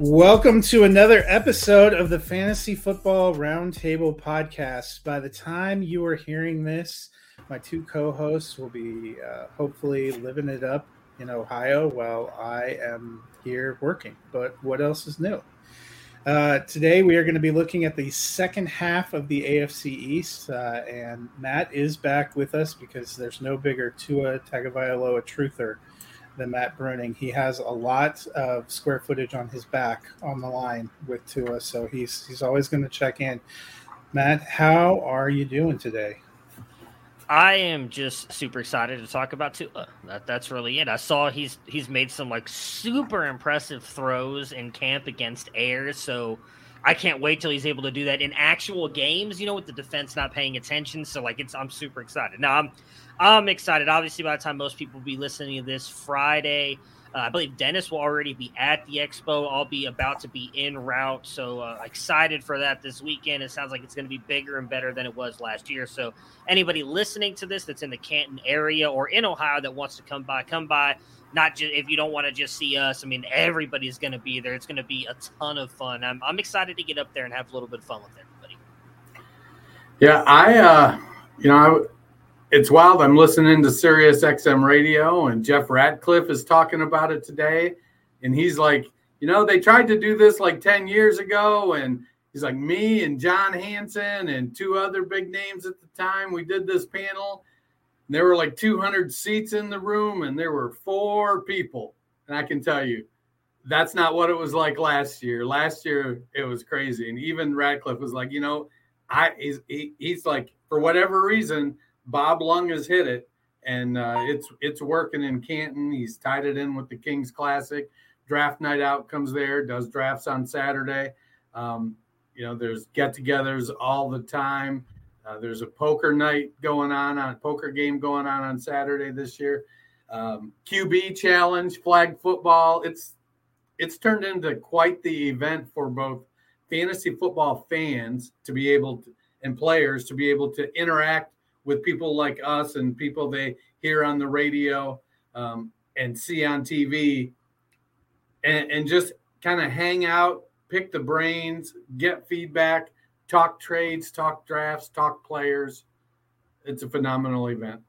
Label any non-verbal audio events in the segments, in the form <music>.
Welcome to another episode of the Fantasy Football Roundtable podcast. By the time you are hearing this, my two co hosts will be uh, hopefully living it up in Ohio while I am here working. But what else is new? Uh, today, we are going to be looking at the second half of the AFC East, uh, and Matt is back with us because there's no bigger Tua Tagovailoa truther than Matt Bruning. He has a lot of square footage on his back on the line with Tua, so he's he's always going to check in. Matt, how are you doing today? I am just super excited to talk about Tua. That, that's really it. I saw he's he's made some like super impressive throws in camp against Ayers, so I can't wait till he's able to do that in actual games. You know, with the defense not paying attention. So like, it's I'm super excited. Now I'm I'm excited. Obviously, by the time most people will be listening to this Friday, uh, I believe Dennis will already be at the expo. I'll be about to be en route. So uh, excited for that this weekend. It sounds like it's going to be bigger and better than it was last year. So anybody listening to this that's in the Canton area or in Ohio that wants to come by, come by. Not just if you don't want to just see us. I mean, everybody's going to be there. It's going to be a ton of fun. I'm, I'm excited to get up there and have a little bit of fun with everybody. Yeah, I, uh, you know, it's wild. I'm listening to Sirius XM radio, and Jeff Ratcliffe is talking about it today. And he's like, you know, they tried to do this like 10 years ago. And he's like, me and John Hansen and two other big names at the time, we did this panel. There were like 200 seats in the room, and there were four people. And I can tell you, that's not what it was like last year. Last year, it was crazy. And even Ratcliffe was like, you know, I he's, he, he's like, for whatever reason, Bob Lung has hit it, and uh, it's it's working in Canton. He's tied it in with the Kings Classic. Draft night out comes there. Does drafts on Saturday. Um, you know, there's get-togethers all the time. Uh, there's a poker night going on on a poker game going on on Saturday this year. Um, QB challenge, flag football. It's it's turned into quite the event for both fantasy football fans to be able to and players to be able to interact with people like us and people they hear on the radio um, and see on TV and, and just kind of hang out, pick the brains, get feedback, talk trades, talk drafts, talk players. It's a phenomenal event.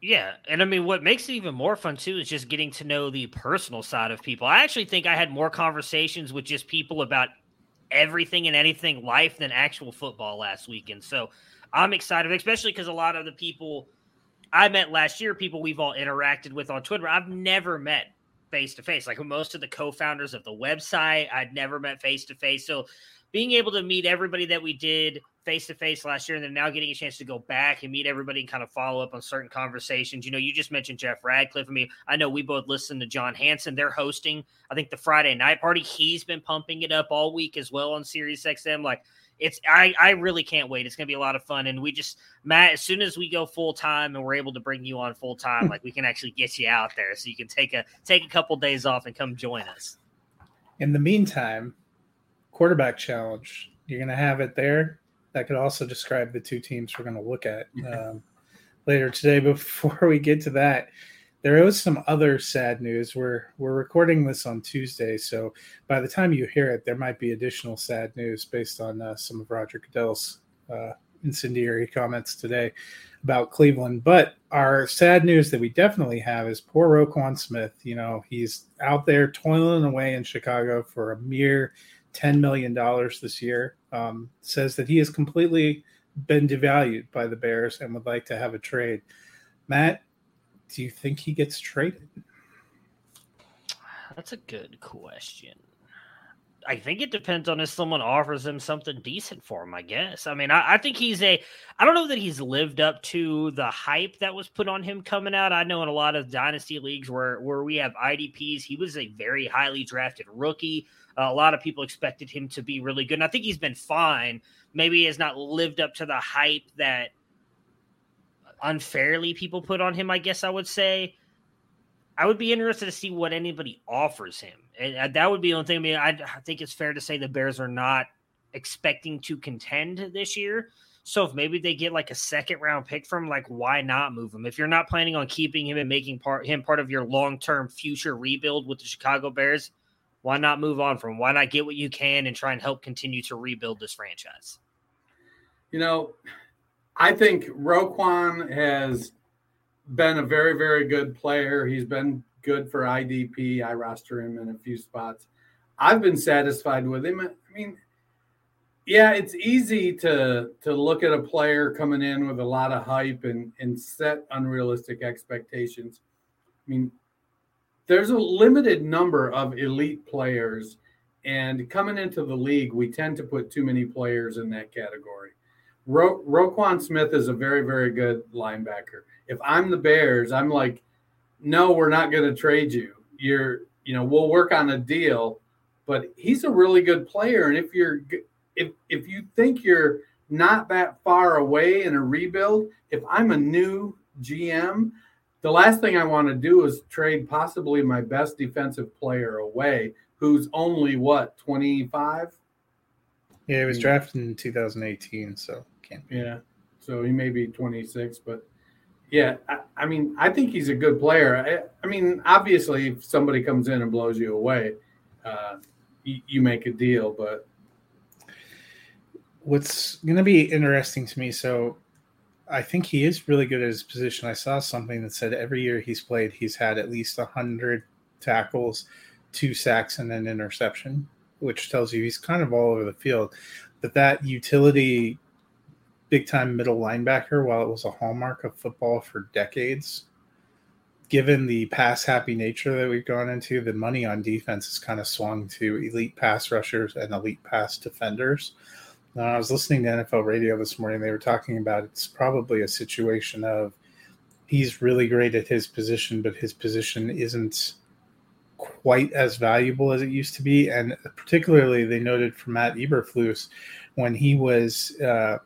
Yeah, and I mean, what makes it even more fun too is just getting to know the personal side of people. I actually think I had more conversations with just people about everything and anything life than actual football last weekend. So I'm excited, especially because a lot of the people I met last year, people we've all interacted with on Twitter, I've never met face to face. Like most of the co-founders of the website, I'd never met face to face. So being able to meet everybody that we did face to face last year and then now getting a chance to go back and meet everybody and kind of follow up on certain conversations. You know, you just mentioned Jeff Ratcliffe. I mean, I know we both listen to John Hansen. They're hosting, I think, the Friday night party. He's been pumping it up all week as well on Sirius XM. Like it's I, I really can't wait. It's gonna be a lot of fun. And we just Matt, as soon as we go full time and we're able to bring you on full time, hmm. like we can actually get you out there so you can take a take a couple days off and come join us. In the meantime, quarterback challenge. You're gonna have it there that could also describe the two teams we're going to look at um, later today. <laughs> Before we get to that, there is some other sad news. We're we're recording this on Tuesday, so by the time you hear it, there might be additional sad news based on uh, some of Roger Goodell's uh, incendiary comments today about Cleveland. But our sad news that we definitely have is poor Roquan Smith. You know, he's out there toiling away in Chicago for a mere $10 million this year, um, says that he has completely been devalued by the Bears and would like to have a trade. Matt, do you think he gets traded? That's a good question. I think it depends on if someone offers him something decent for him, I guess. I mean, I, I, think he's a, I don't know that he's lived up to the hype that was put on him coming out. I know in a lot of dynasty leagues where, where we have IDPs, he was a very highly drafted rookie. Uh, a lot of people expected him to be really good. And I think he's been fine. Maybe he has not lived up to the hype that unfairly people put on him, I guess I would say. I would be interested to see what anybody offers him. And uh, that would be the only thing. I mean, I think it's fair to say the Bears are not expecting to contend this year. So if maybe they get like a second round pick from, like, why not move him? If you're not planning on keeping him and making part him part of your long term future rebuild with the Chicago Bears, why not move on from? Why not get what you can and try and help continue to rebuild this franchise? You know, I think Roquan has been a very, very good player. He's been good for IDP. I roster him in a few spots. I've been satisfied with him. I mean, yeah, it's easy to to look at a player coming in with a lot of hype and and set unrealistic expectations. I mean, there's a limited number of elite players, and coming into the league, we tend to put too many players in that category. Ro- Roquan Smith is a very, very good linebacker. If I'm the Bears, I'm like, no, we're not going to trade you. You're, you know, we'll work on a deal, but he's a really good player. And if you're, if if you think you're not that far away in a rebuild, if I'm a new GM, the last thing I want to do is trade possibly my best defensive player away, who's only what 25. Yeah, he was drafted in 2018, so can't. Be. Yeah, so he may be 26, but yeah, I, I, mean, I think he's a good player. I, I, mean, obviously, if somebody comes in and blows you away, uh, you, you make a deal. But what's going to be interesting to me, so I think he is really good at his position. I saw something that said every year he's played, he's had at least 100 tackles, two sacks, and an interception, which tells you he's kind of all over the field. But that utility big time middle linebacker, while it was a hallmark of football for decades, given the pass happy nature that we've gone into, the money on defense has kind of swung to elite pass rushers and elite pass defenders. Now, I was listening to NFL radio this morning. They were talking about it's probably a situation of he's really great at his position, but his position isn't quite as valuable as it used to be. And particularly, they noted for Matt Eberflus when he was uh,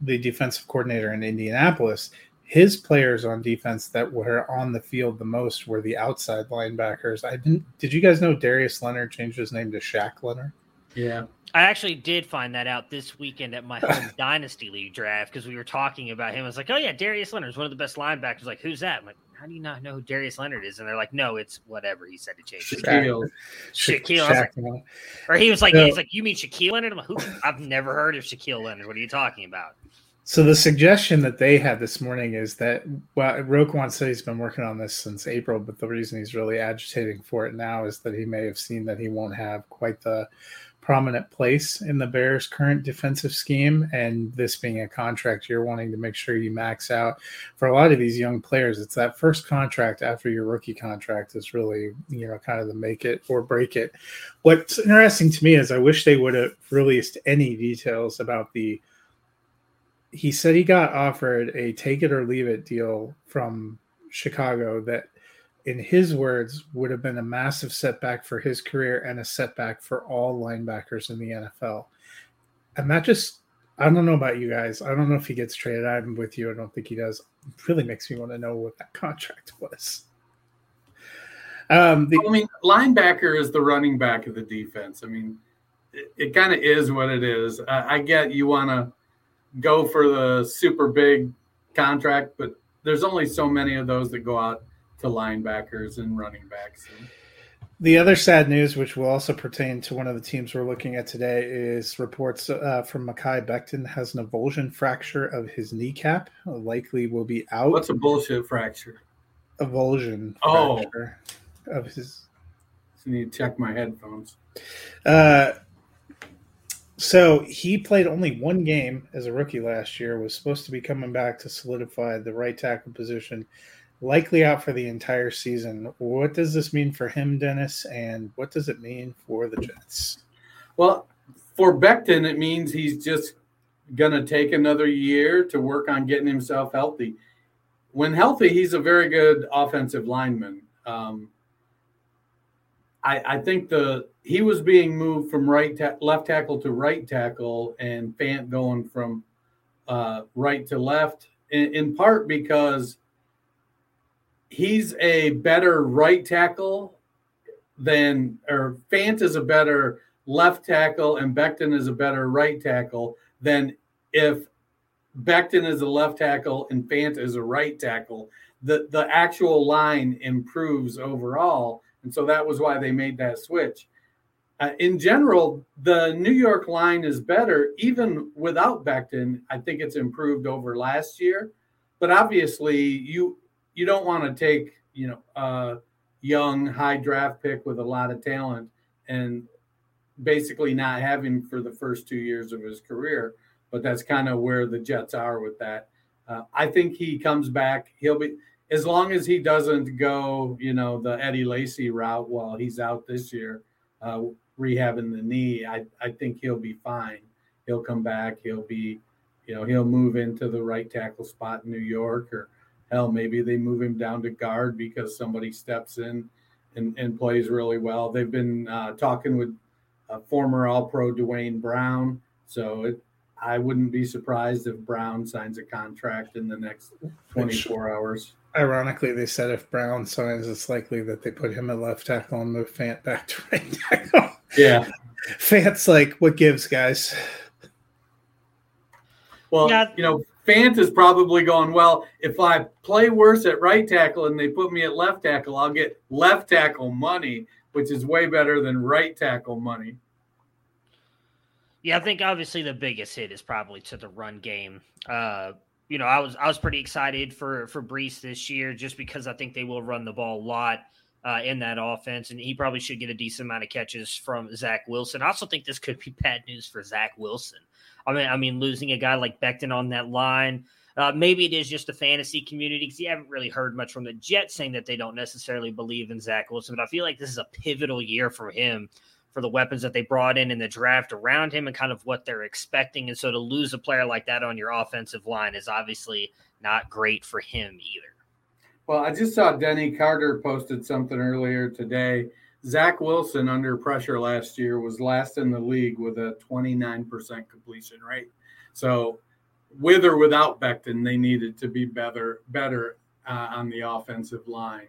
the defensive coordinator in Indianapolis, his players on defense that were on the field the most were the outside linebackers. I didn't. Did you guys know Darius Leonard changed his name to Shaq Leonard? Yeah. I actually did find that out this weekend at my home <laughs> dynasty league draft because we were talking about him. I was like, "Oh yeah, Darius Leonard is one of the best linebackers." Like, who's that? I'm like, "How do you not know who Darius Leonard is?" And they're like, "No, it's whatever." He said to change Shaquille. Shaquille. Shaquille. Like, or he was like, so, "He's like, you mean Shaquille Leonard?" I'm like, "Who? I've never heard of Shaquille Leonard. What are you talking about?" So the suggestion that they had this morning is that well, Roquan said he's been working on this since April, but the reason he's really agitating for it now is that he may have seen that he won't have quite the prominent place in the Bears' current defensive scheme, and this being a contract you're wanting to make sure you max out. For a lot of these young players, it's that first contract after your rookie contract is really you know kind of the make it or break it. What's interesting to me is I wish they would have released any details about the he said he got offered a take it or leave it deal from Chicago that in his words would have been a massive setback for his career and a setback for all linebackers in the NFL. And that just I don't know about you guys. I don't know if he gets traded. I'm with you. I don't think he does. It really makes me want to know what that <laughs> contract was. Um, the, I mean, linebacker is the running back of the defense. I mean, it, it kind of is what it is. I, I get you want to go for the super big contract, but there's only so many of those that go out to linebackers and running backs. The other sad news, which will also pertain to one of the teams we're looking at today, is reports uh, from Mekhi Becton has an avulsion fracture of his kneecap. Likely will be out. What's a bullshit fracture? Avulsion. Oh, of his. I need to check my headphones. Uh, so he played only one game as a rookie last year. Was supposed to be coming back to solidify the right tackle position. Likely out for the entire season. What does this mean for him, Dennis? And what does it mean for the Jets? Well, for Becton, it means he's just going to take another year to work on getting himself healthy. When healthy, he's a very good offensive lineman. Um, I, I think the he was being moved from right ta- left tackle to right tackle, and Fant going from uh, right to left, in, in, part because he's a better right tackle than, or Fant is a better left tackle, and Becton is a better right tackle than if Becton is a left tackle and Fant is a right tackle. The the actual line improves overall and so that was why they made that switch. Uh, in general, the New York line is better, even without Becton. I think it's improved over last year. But obviously, you you don't want to take you know a young high draft pick with a lot of talent and basically not having for the first two years of his career. But that's kind of where the Jets are with that. Uh, I think he comes back. He'll be as long as he doesn't go, you know, the Eddie Lacy route while he's out this year, uh, rehabbing the knee, I, I think he'll be fine. He'll come back. He'll be, you know, he'll move into the right tackle spot in New York, or hell, maybe they move him down to guard because somebody steps in and, and plays really well. They've been uh, talking with former All Pro Duane Brown, so it, I wouldn't be surprised if Brown signs a contract in the next 24 hours. Ironically, they said if Brown signs, it's likely that they put him at left tackle and move Fant back to <laughs> right tackle. Yeah. Fant's like, what gives, guys? Well, yeah. you know, Fant is probably going, well, if I play worse at right tackle and they put me at left tackle, I'll get left tackle money, which is way better than right tackle money. Yeah, I think obviously the biggest hit is probably to the run game. Uh, you know, I was I was pretty excited for for Breece this year just because I think they will run the ball a lot uh, in that offense, and he probably should get a decent amount of catches from Zach Wilson. I also think this could be bad news for Zach Wilson. I mean, I mean, losing a guy like Becton on that line. Uh, maybe it is just the fantasy community because you haven't really heard much from the Jets saying that they don't necessarily believe in Zach Wilson. But I feel like this is a pivotal year for him for the weapons that they brought in in the draft around him and kind of what they're expecting. And so to lose a player like that on your offensive line is obviously not great for him either. Well, I just saw Denny Carter posted something earlier today. Zach Wilson, under pressure last year, was last in the league with a 29% completion rate. So, with or without Becton, they needed to be better, better uh, on the offensive line.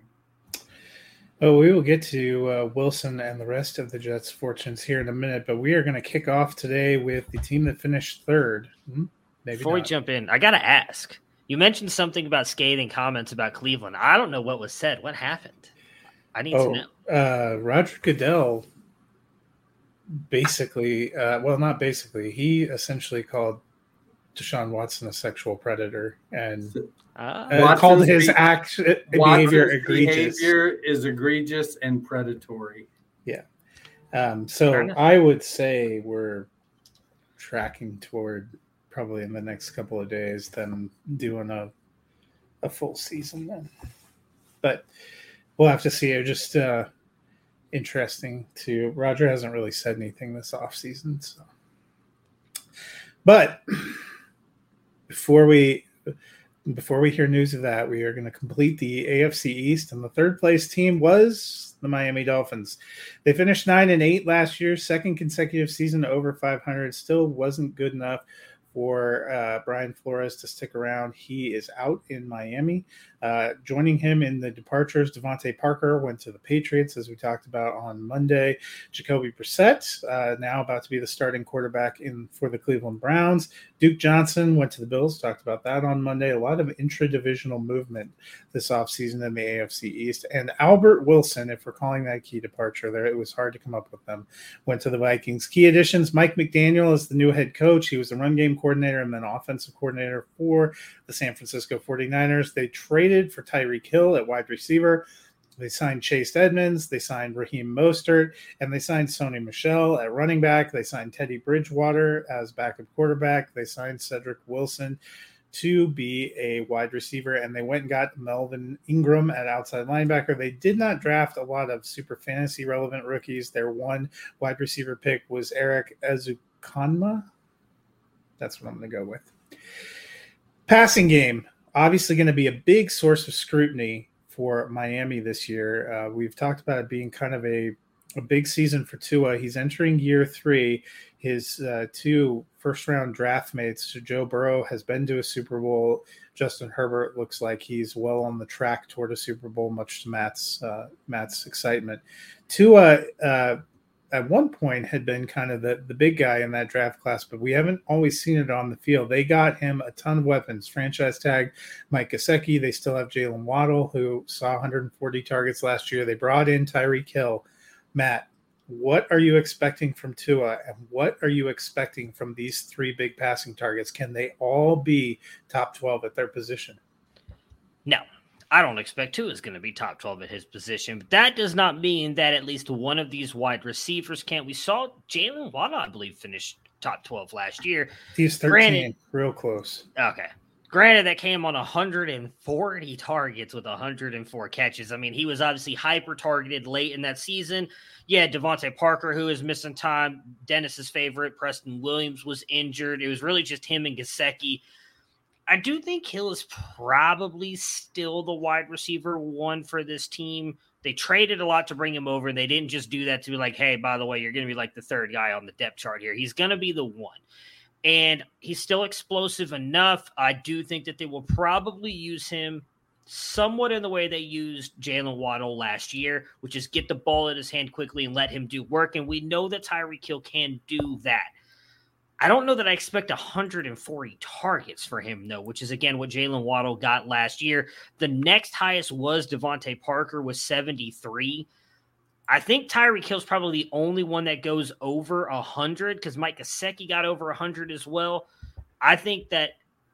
Oh, we will get to uh, Wilson and the rest of the Jets' fortunes here in a minute, but we are going to kick off today with the team that finished third. Hmm, maybe Before not. we jump in, I got to ask. You mentioned something about scathing comments about Cleveland. I don't know what was said. What happened? I need oh, to know. Uh, Roger Goodell basically, uh, well, not basically, he essentially called Deshaun Watson a sexual predator and Ah. uh, called his be- act behavior Watson's egregious. behavior is egregious and predatory. Yeah. Um, so. I would say we're tracking toward probably in the next couple of days them doing a a full season then. But we'll have to see. It just uh interesting to Roger hasn't really said anything this off season, so but <clears throat> before we before we hear news of that, we are going to complete the AFC East, and the third place team was the Miami Dolphins. They finished nine and eight last year, second consecutive season over 500. Still wasn't good enough for uh, Brian Flores to stick around. He is out in Miami. Uh, joining him in the departures, DeVante Parker went to the Patriots, as we talked about on Monday. Jacoby Brissett, uh, now about to be the starting quarterback in for the Cleveland Browns. Duke Johnson went to the Bills. Talked about that on Monday. A lot of intra-divisional movement this offseason in the AFC East. And Albert Wilson, if we're calling that key departure there, it was hard to come up with them, went to the Vikings. Key additions Mike McDaniel is the new head coach. He was the run game coordinator and then offensive coordinator for the San Francisco 49ers. They traded for Tyreek Hill at wide receiver. They signed Chase Edmonds, they signed Raheem Mostert, and they signed Sony Michel at running back. They signed Teddy Bridgewater as backup quarterback. They signed Cedric Wilson to be a wide receiver, and they went and got Melvin Ingram at outside linebacker. They did not draft a lot of super fantasy relevant rookies. Their one wide receiver pick was Erik Ezukanma. That's what I'm going to go with. Passing game, obviously going to be a big source of scrutiny for Miami this year. Uh, we've talked about it being kind of a, a big season for Tua. He's entering year three. His uh, two first round draft mates, Joe Burrow, has been to a Super Bowl. Justin Herbert looks like he's well on the track toward a Super Bowl, much to Matt's uh, Matt's excitement. Tua uh, at one point had been kind of the, the big guy in that draft class, but we haven't always seen it on the field. They got him a ton of weapons. Franchise tag Mike Gesicki. They still have Jalen Waddle, who saw 140 targets last year. They brought in Tyreek Hill. Matt, what are you expecting from Tua, and what are you expecting from these three big passing targets? Can they all be top 12 at their position? No, I don't expect Tua is going to be top 12 at his position, but that does not mean that at least one of these wide receivers can't. We saw Jalen Waddle, I believe, finished top 12 last year. He's 13, Granted- real close. Okay. Granted, that came on 140 targets with 104 catches. I mean, he was obviously hyper targeted late in that season. Yeah, DeVante Parker, who is missing time. Dennis's favorite, Preston Williams, was injured. It was really just him and Gesicki. I do think Hill is probably still the wide receiver one for this team. They traded a lot to bring him over, and they didn't just do that to be like, hey, by the way, you're going to be like the third guy on the depth chart here. He's going to be the one and he's still explosive enough. I do think that they will probably use him somewhat in the way they used Jalen Waddle last year, which is get the ball in his hand quickly and let him do work. And we know that Tyreek Hill can do that. I don't know that I expect 140 targets for him, though, which is again what Jalen Waddle got last year. The next highest was DeVante Parker with 73. I think Tyreek Hill's probably the only one that goes over 100 because Mike Gesicki got over 100 as well. I think that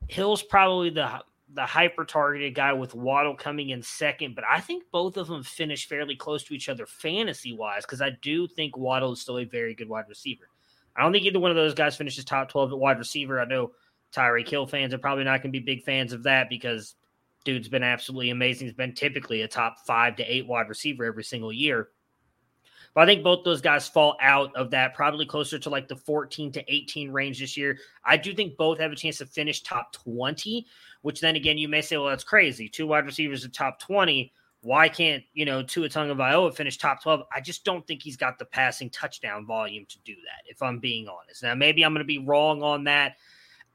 Hill's probably the the hyper targeted guy with Waddle coming in second, but I think both of them finish fairly close to each other fantasy wise because I do think Waddle is still a very good wide receiver. I don't think either one of those guys finishes top 12 at wide receiver. I know Tyreek Hill fans are probably not going to be big fans of that because dude's been absolutely amazing. He's been typically a top five to eight wide receiver every single year. But I think both those guys fall out of that, probably closer to like the 14 to 18 range this year. I do think both have a chance to finish top 20, which then again, you may say, well, that's crazy. Two wide receivers at top 20. Why can't, you know, Tua Tagovailoa finish top 12? I just don't think he's got the passing touchdown volume to do that, if I'm being honest. Now, maybe I'm going to be wrong on that.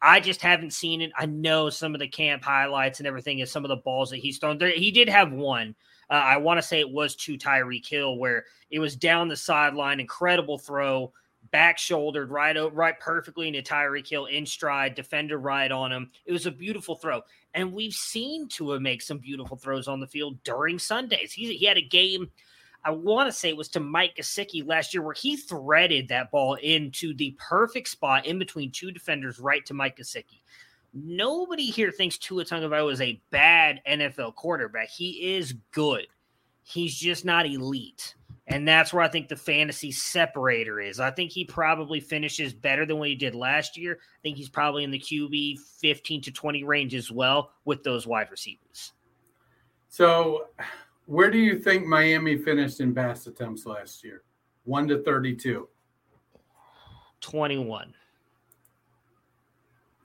I just haven't seen it. I know some of the camp highlights and everything is some of the balls that he's thrown. There, he did have one. Uh, I want to say it was to Tyreek Hill where it was down the sideline, incredible throw, back shouldered right right perfectly into Tyreek Hill in stride, defender right on him. It was a beautiful throw, and we've seen Tua make some beautiful throws on the field during Sundays. He he had a game. I want to say it was to Mike Gesicki last year, where he threaded that ball into the perfect spot in between two defenders, right to Mike Gesicki. Nobody here thinks Tua Tagovailoa is a bad NFL quarterback. He is good. He's just not elite. And that's where I think the fantasy separator is. I think he probably finishes better than what he did last year. I think he's probably in the QB 15 to 20 range as well with those wide receivers. So, where do you think Miami finished in pass attempts last year? 1 to 32. 21.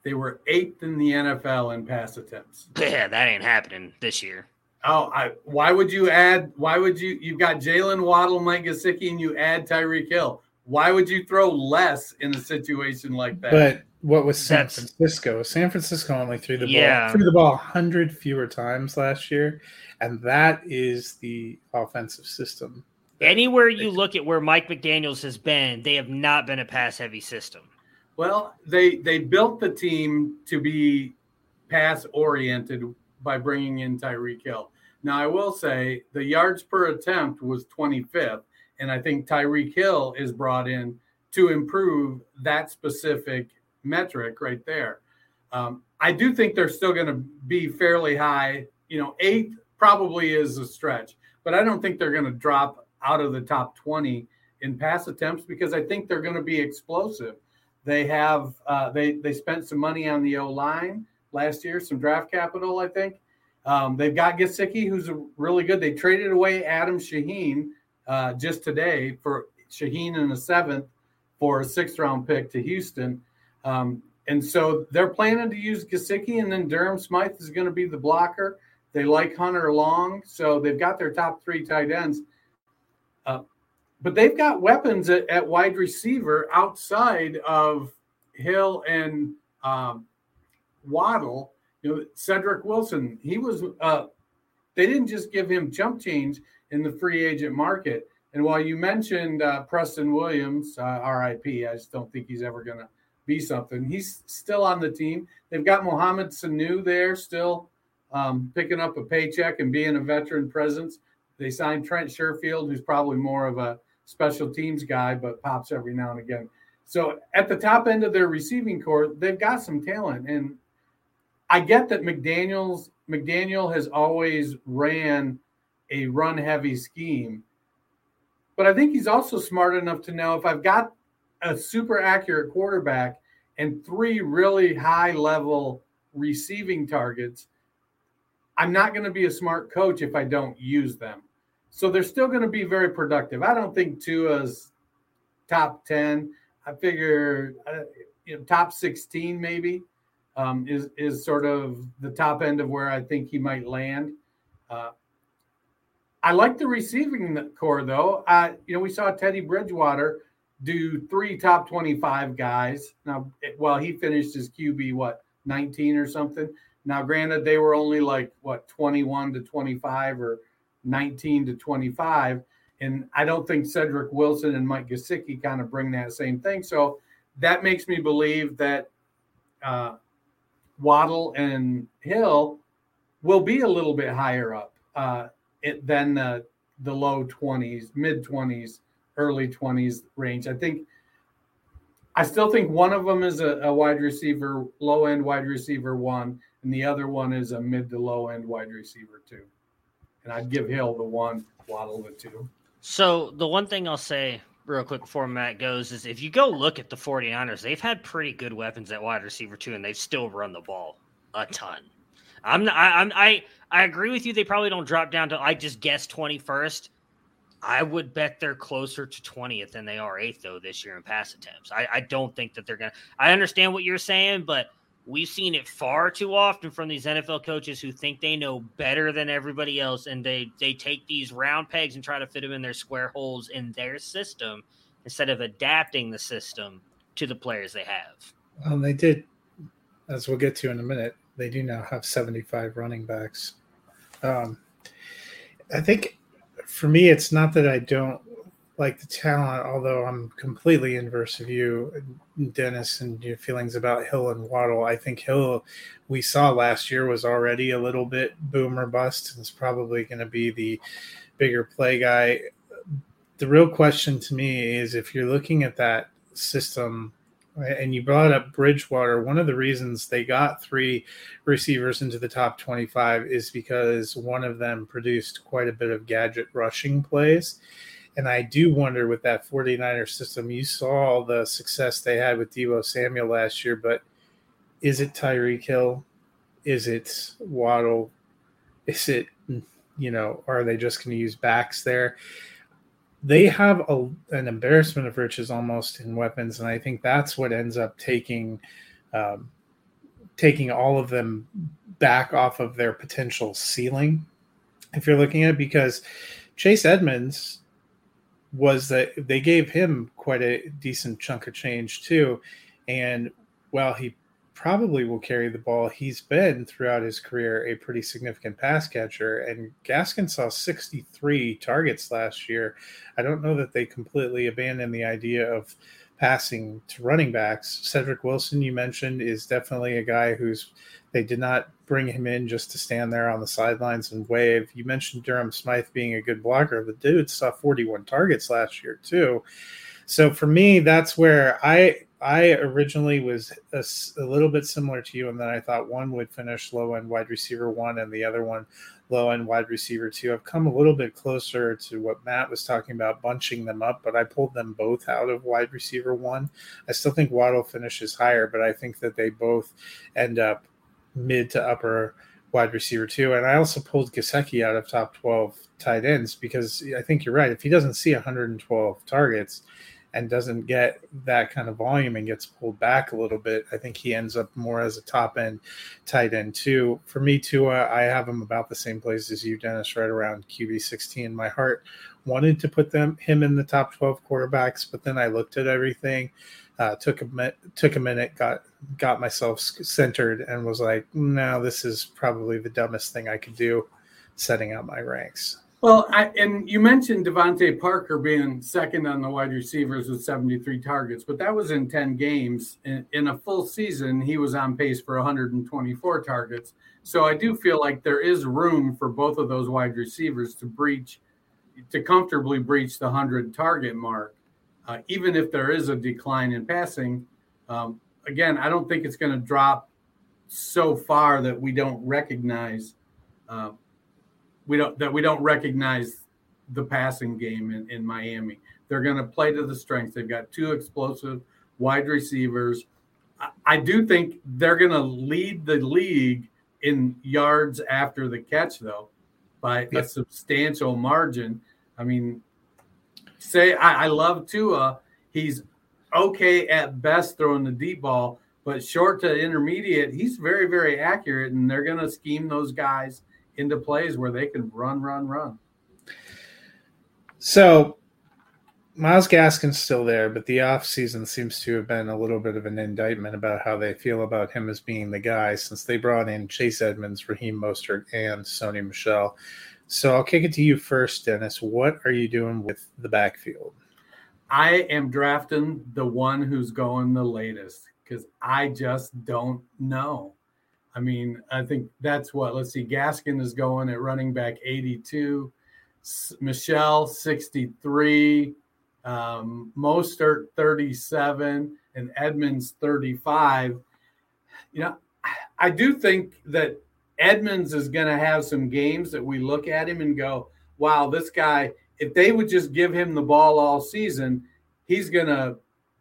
They were eighth in the NFL in pass attempts. Yeah, that ain't happening this year. Oh, I, why would you add? Why would you? You've got Jalen Waddle, Mike Gesicki, and you add Tyreek Hill. Why would you throw less in a situation like that? But what was San That's- Francisco? San Francisco only threw the Yeah. ball threw the ball hundred fewer times last year, and that is the offensive system. Anywhere you look at where Mike McDaniels has been, they have not been a pass heavy system. Well, they they built the team to be pass oriented by bringing in Tyreek Hill. Now, I will say the yards per attempt was 25th, and I think Tyreek Hill is brought in to improve that specific metric right there. Um, I do think they're still going to be fairly high. You know, eighth probably is a stretch, but I don't think they're going to drop out of the top 20 in pass attempts because I think they're going to be explosive. They have uh, they they spent some money on the O line last year, some draft capital, I think. Um, they've got Gesicki, who's really good. They traded away Adam Shaheen uh, just today for Shaheen in the seventh for a sixth round pick to Houston. Um, and so they're planning to use Gesicki, and then Durham Smythe is going to be the blocker. They like Hunter Long, so they've got their top three tight ends. Uh, but they've got weapons at, at wide receiver outside of Hill and um, Waddle. You know, Cedric Wilson, he was. Uh, they didn't just give him jump change in the free agent market. And while you mentioned uh, Preston Williams, uh, RIP, I just don't think he's ever going to be something. He's still on the team. They've got Mohamed Sanu there, still um, picking up a paycheck and being a veteran presence. They signed Trent Sherfield, who's probably more of a special teams guy, but pops every now and again. So at the top end of their receiving core, they've got some talent. And I get that McDaniel's McDaniel has always ran a run heavy scheme. But I think he's also smart enough to know if I've got a super accurate quarterback and three really high level receiving targets, I'm not going to be a smart coach if I don't use them. So they're still going to be very productive. I don't think Tua's top 10. I figure uh, you know, top 16 maybe um, is, is sort of the top end of where I think he might land. Uh, I like the receiving core though. Uh, you know, we saw Teddy Bridgewater do three top 25 guys. Now, well, he finished his QB, what, 19 or something. Now, granted, they were only like, what, 21 to 25 or 19 to 25. And I don't think Cedric Wilson and Mike Gesicki kind of bring that same thing. So that makes me believe that uh, Waddle and Hill will be a little bit higher up uh, it, than the, the low 20s, mid 20s, early 20s range. I think I still think one of them is a, a wide receiver, low end wide receiver one, and the other one is a mid to low end wide receiver two. And I'd give Hill the one, Waddle the two. So the one thing I'll say real quick before Matt goes is if you go look at the 49ers, they've had pretty good weapons at wide receiver too, and they've still run the ball a ton. I'm not, I, I'm I I agree with you. They probably don't drop down to I just guess 21st. I would bet they're closer to 20th than they are eighth though this year in pass attempts. I, I don't think that they're gonna. I understand what you're saying, but we've seen it far too often from these NFL coaches who think they know better than everybody else, and they they take these round pegs and try to fit them in their square holes in their system instead of adapting the system to the players they have. Well, they did, as we'll get to in a minute. They do now have 75 running backs. Um, I think for me, it's not that I don't like the talent, although I'm completely inverse of you, Dennis, and your feelings about Hill and Waddle. I think Hill, we saw last year, was already a little bit boomer bust and is probably going to be the bigger play guy. the real question to me is if you're looking at that system and you brought up Bridgewater. One of the reasons they got three receivers into the top 25 is because one of them produced quite a bit of gadget rushing plays. And I do wonder with that 49er system, you saw the success they had with Deebo Samuel last year, but is it Tyreek Hill? Is it Waddle? Is it, you know, are they just going to use backs there? they have a, an embarrassment of riches almost in weapons, and I think that's what ends up taking um, taking all of them back off of their potential ceiling. If you're looking at it, because Chase Edmonds was that they gave him quite a decent chunk of change too, and while he probably will carry the ball. He's been throughout his career a pretty significant pass catcher, and Gaskin saw 63 targets last year. I don't know that they completely abandoned the idea of passing to running backs. Cedric Wilson, you mentioned, is definitely a guy who's they did not bring him in just to stand there on the sidelines and wave. You mentioned Durham Smythe being a good blocker. The dude saw 41 targets last year, too. So for me, that's where I I originally was a, a, little bit similar to you, and then I thought one would finish low end wide receiver one, and the other one low end wide receiver two. I've come a little bit closer to what Matt was talking about, bunching them up, but I pulled them both out of wide receiver one. I still think Waddle finishes higher, but I think that they both end up mid to upper wide receiver two. And I also pulled Gesicki out of top 12 tight ends because I think you're right. If he doesn't see 112 targets, and doesn't get that kind of volume and gets pulled back a little bit, I think he ends up more as a top end tight end too. For me, Tua, I have him about the same place as you, Dennis, right around QB 16. My heart wanted to put them him in the top 12 quarterbacks, but then I looked at everything, uh, took a took a minute, got got myself centered, and was like, no, this is probably the dumbest thing I could do, setting out my ranks. Well, I, and you mentioned DeVante Parker being second on the wide receivers with 73 targets, but that was in 10 games. In, in, a full season, he was on pace for 124 targets. So I do feel like there is room for both of those wide receivers to breach, to comfortably breach the 100 target mark, uh, even if there is a decline in passing. Um, again, I don't think it's going to drop so far that we don't recognize. Uh, we don't that we don't recognize the passing game in, in Miami. They're going to play to the strengths. They've got two explosive wide receivers. I, I do think they're going to lead the league in yards after the catch, though, by a substantial margin. I mean, say I, I love Tua. He's okay at best throwing the deep ball, but short to intermediate, he's very, very accurate, and they're going to scheme those guys – into plays where they can run, run, run. So Myles Gaskin's still there, but the offseason seems to have been a little bit of an indictment about how they feel about him as being the guy since they brought in Chase Edmonds, Raheem Mostert, and Sony Michel. So I'll kick it to you first, Dennis. What are you doing with the backfield? I am drafting the one who's going the latest because I just don't know. I mean, I think that's what, let's see, Gaskin is going at running back 82, Michel 63, um, Mostert 37, and Edmonds 35. You know, I do think that Edmonds is going to have some games that we look at him and go, wow, this guy, if they would just give him the ball all season, he's going to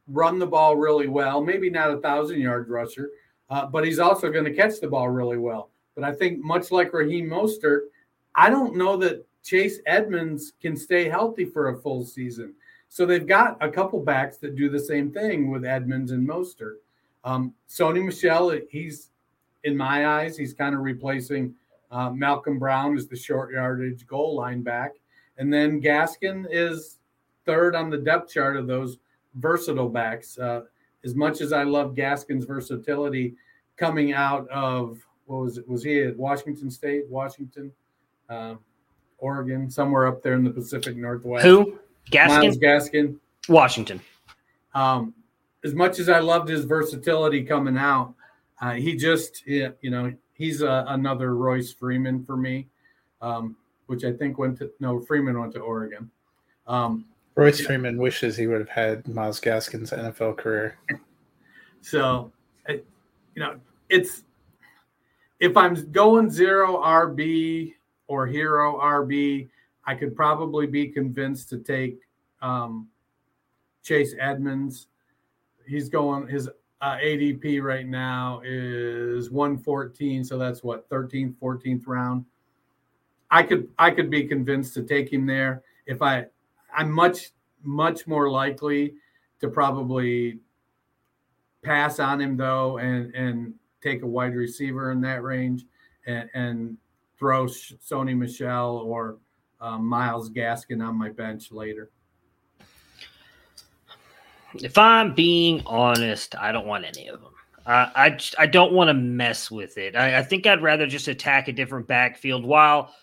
run the ball really well. Maybe not a thousand yard rusher, uh, but he's also going to catch the ball really well. But I think much like Raheem Mostert, I don't know that Chase Edmonds can stay healthy for a full season. So they've got a couple backs that do the same thing with Edmonds and Mostert. Um, Sony Michel, he's in my eyes, he's kind of replacing uh, Malcolm Brown as the short yardage goal line back. And then Gaskin is third on the depth chart of those versatile backs. Uh, as much as I love Gaskin's versatility coming out of what was it? Was he at Washington State, Washington, uh, Oregon, somewhere up there in the Pacific Northwest? Who? Gaskin. Myles Gaskin. Washington. Um, as much as I loved his versatility coming out, uh, he just, you know, he's a, another Royce Freeman for me, um, which I think went to no Freeman went to Oregon. Um, Royce Freeman wishes he would have had Myles Gaskin's NFL career. So, you know, it's if I'm going zero RB or hero RB, I could probably be convinced to take um, Chase Edmonds. He's going his uh, ADP right now is 114, so that's what 13th, 14th round. I could I could be convinced to take him there if I I'm much much more likely to probably pass on him though and and take a wide receiver in that range and, and throw Sony Michel or um, Myles Gaskin on my bench later. If I'm being honest, I don't want any of them. Uh, I I don't want to mess with it. I, I think I'd rather just attack a different backfield. While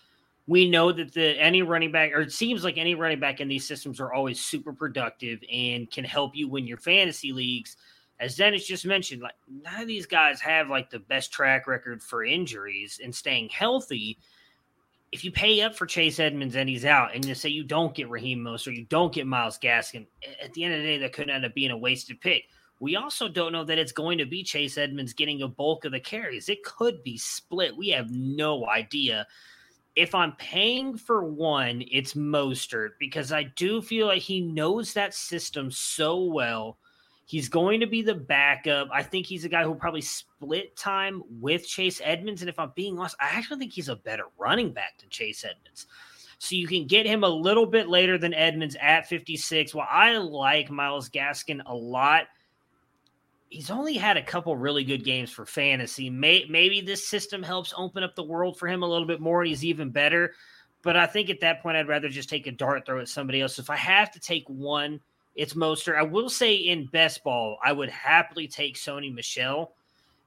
we know that the any running back, or it seems like any running back in these systems are always super productive and can help you win your fantasy leagues as Dennis just mentioned, like none of these guys have like the best track record for injuries and staying healthy. If you pay up for Chase Edmonds and he's out, and you say you don't get Raheem Mostert, or you don't get Myles Gaskin, at the end of the day, that could end up being a wasted pick. We also don't know that it's going to be Chase Edmonds getting a bulk of the carries. It could be split. We have no idea. If I'm paying for one, it's Mostert because I do feel like he knows that system so well He's going to be the backup. I think he's a guy who'll probably split time with Chase Edmonds. And if I'm being honest, I actually think he's a better running back than Chase Edmonds. So you can get him a little bit later than Edmonds at 56. While I like Myles Gaskin a lot, he's only had a couple really good games for fantasy. May, maybe this system helps open up the world for him a little bit more. He's even better. But I think at that point, I'd rather just take a dart throw at somebody else. If I have to take one, it's Mostert. I will say in best ball, I would happily take Sony Michel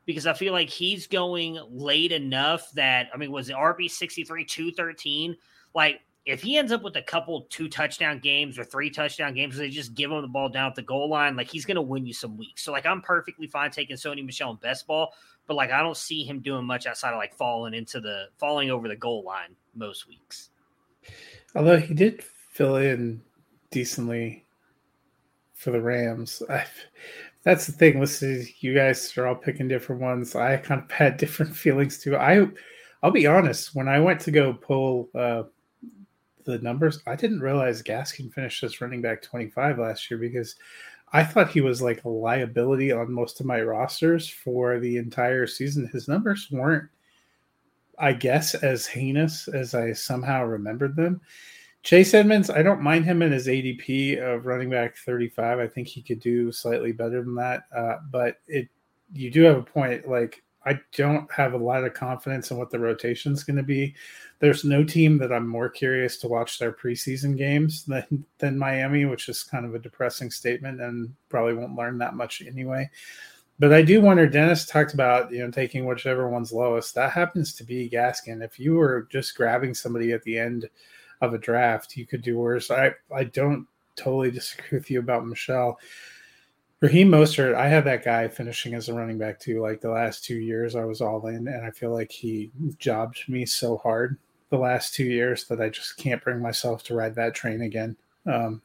because I feel like he's going late enough that I mean, was it RB 63 213? Like if he ends up with a couple two touchdown games or three touchdown games, they just give him the ball down at the goal line, like he's gonna win you some weeks. So like I'm perfectly fine taking Sony Michel in best ball, but like I don't see him doing much outside of like falling into the falling over the goal line most weeks. Although he did fill in decently for the Rams. I, that's the thing. Listen, you guys are all picking different ones. I kind of had different <laughs> feelings too. I, I'll be honest. When I went to go pull uh, the numbers, I didn't realize Gaskin finished as running back twenty five last year because I thought he was like a liability on most of my rosters for the entire season. His numbers weren't, I guess, as heinous as I somehow remembered them. Chase Edmonds, I don't mind him in his ADP of running back 35. I think he could do slightly better than that. Uh, but it, you do have a point. Like, I don't have a lot of confidence in what the rotation is going to be. There's no team that I'm more curious to watch their preseason games than than Miami, which is kind of a depressing statement, and probably won't learn that much anyway. But I do wonder. Dennis talked about you know taking whichever one's lowest. That happens to be Gaskin. If you were just grabbing somebody at the end of a draft. You could do worse. I I don't totally disagree with you about Michel. Raheem Mostert, I had that guy finishing as a running back too. Like the last two years, I was all in, and I feel like he jobbed me so hard the last two years that I just can't bring myself to ride that train again. Um,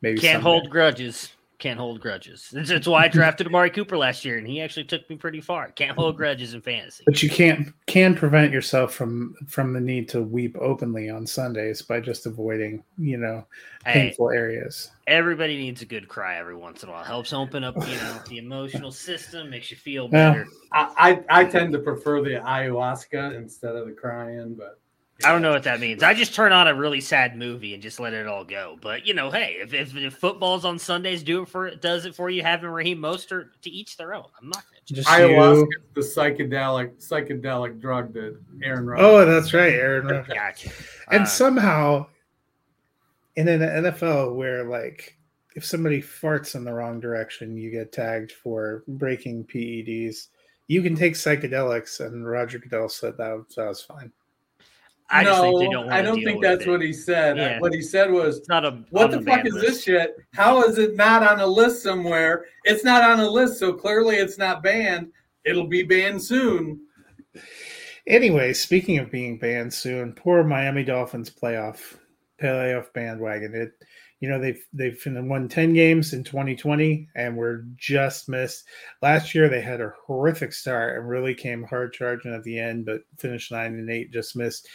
maybe can't someday. hold grudges can't hold grudges. <laughs> That's, why I drafted Amari Cooper last year, and he actually took me pretty far. Can't hold grudges in fantasy. But you can't can prevent yourself from from the need to weep openly on Sundays by just avoiding, you know, painful hey, areas. Everybody needs a good cry every once in a while. Helps open up, you know, the emotional system, makes you feel better. Well, I, I I tend to prefer the ayahuasca instead of the crying, but I don't know what that means. I just turn on a really sad movie and just let it all go. But you know, hey, if, if, if football's on Sundays, do it for it, does it for you. Having Raheem Mostert to each their own. I'm not gonna just ayahuasca, the psychedelic psychedelic drug that Aaron. Rodgers oh, that's right, Aaron. Rodgers. gotcha. And uh, somehow, in an NFL where like if somebody farts in the wrong direction, you get tagged for breaking PEDs. You can take psychedelics, and Roger Goodell said that, that was fine. I no, don't I don't think that's what he said. Yeah. What he said was, it's not a, "What the fuck is list. this shit? How is it not on a list somewhere? It's not on a list, so clearly it's not banned. It'll be banned soon." Anyway, speaking of being banned soon, poor Miami Dolphins playoff playoff bandwagon. It, you know, they've they've won ten games in 2020, and we're just missed. Last year they had a horrific start and really came hard charging at the end, but finished nine and eight, just missed.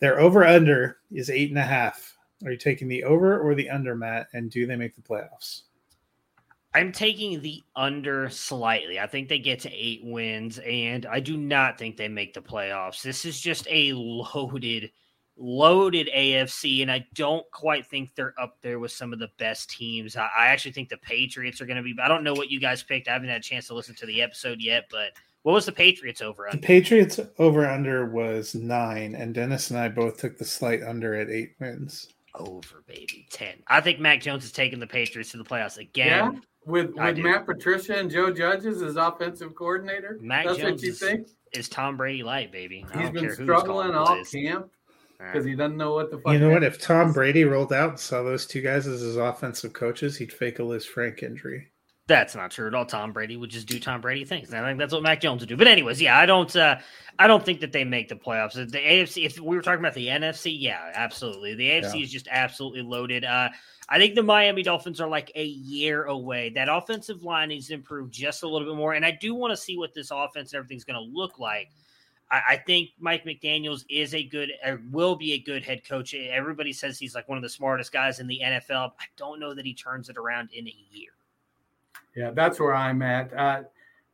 Their over under is eight and a half. Are you taking the over or the under, Matt? And do they make the playoffs? I'm taking the under slightly. I think they get to eight wins, and I do not think they make the playoffs. This is just a loaded, loaded AFC, and I don't quite think they're up there with some of the best teams. I, I actually think the Patriots are going to be. I don't know what you guys picked. I haven't had a chance to listen to the episode yet, but what was the Patriots over under? The Patriots over under was nine, and Dennis and I both took the slight under at eight wins. Over, baby. 10. I think Mac Jones is taking the Patriots to the playoffs again. Yeah, with with Matt Patricia and Joe Judges as offensive coordinator. Mac That's Jones what you think? Is, Tom Brady light, baby. I He's been struggling all plays. camp because he doesn't know what the fuck. You know what? If Tom Brady rolled out and saw those two guys as his offensive coaches, he'd fake a Lisfranc injury. That's not true at all. Tom Brady would just do Tom Brady things. I think that's what Mac Jones would do. But anyways, yeah, I don't uh I don't think that they make the playoffs. The AFC, if we were talking about the NFC, yeah, absolutely. The AFC yeah. is just absolutely loaded. Uh I think the Miami Dolphins are like a year away. That offensive line needs to improve just a little bit more. And I do want to see what this offense and everything's going to look like. I, I, think Mike McDaniels is a good, uh, will be a good head coach. Everybody says he's like one of the smartest guys in the NFL. I don't know that he turns it around in a year. Yeah, that's where I'm at. Uh,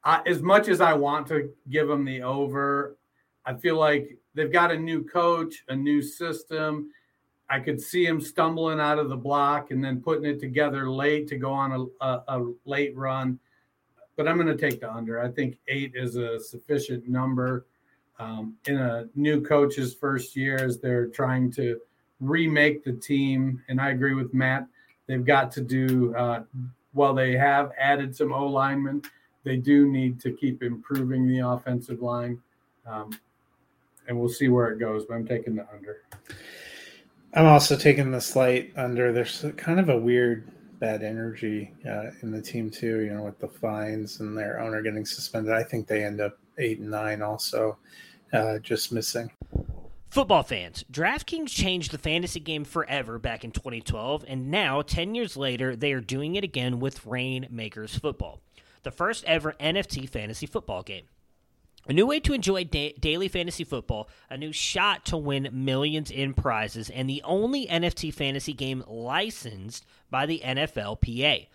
I, as much as I want to give them the over, I feel like they've got a new coach, a new system. I could see him stumbling out of the block and then putting it together late to go on a, a, a late run. But I'm going to take the under. I think eight is a sufficient number um, in a new coach's first year as they're trying to remake the team. And I agree with Matt. They've got to do uh, while they have added some O linemen, they do need to keep improving the offensive line. Um, and we'll see where it goes, but I'm taking the under. I'm also taking the slight under. There's kind of a weird bad energy uh, in the team too. You know, with the fines and their owner getting suspended. I think they end up eight and nine. Also, uh, just missing. Football fans, DraftKings changed the fantasy game forever back in 2012, and now, 10 years later, they are doing it again with Rainmakers Football, the first ever NFT fantasy football game. A new way to enjoy da- daily fantasy football, a new shot to win millions in prizes, and the only NFT fantasy game licensed by the NFLPA.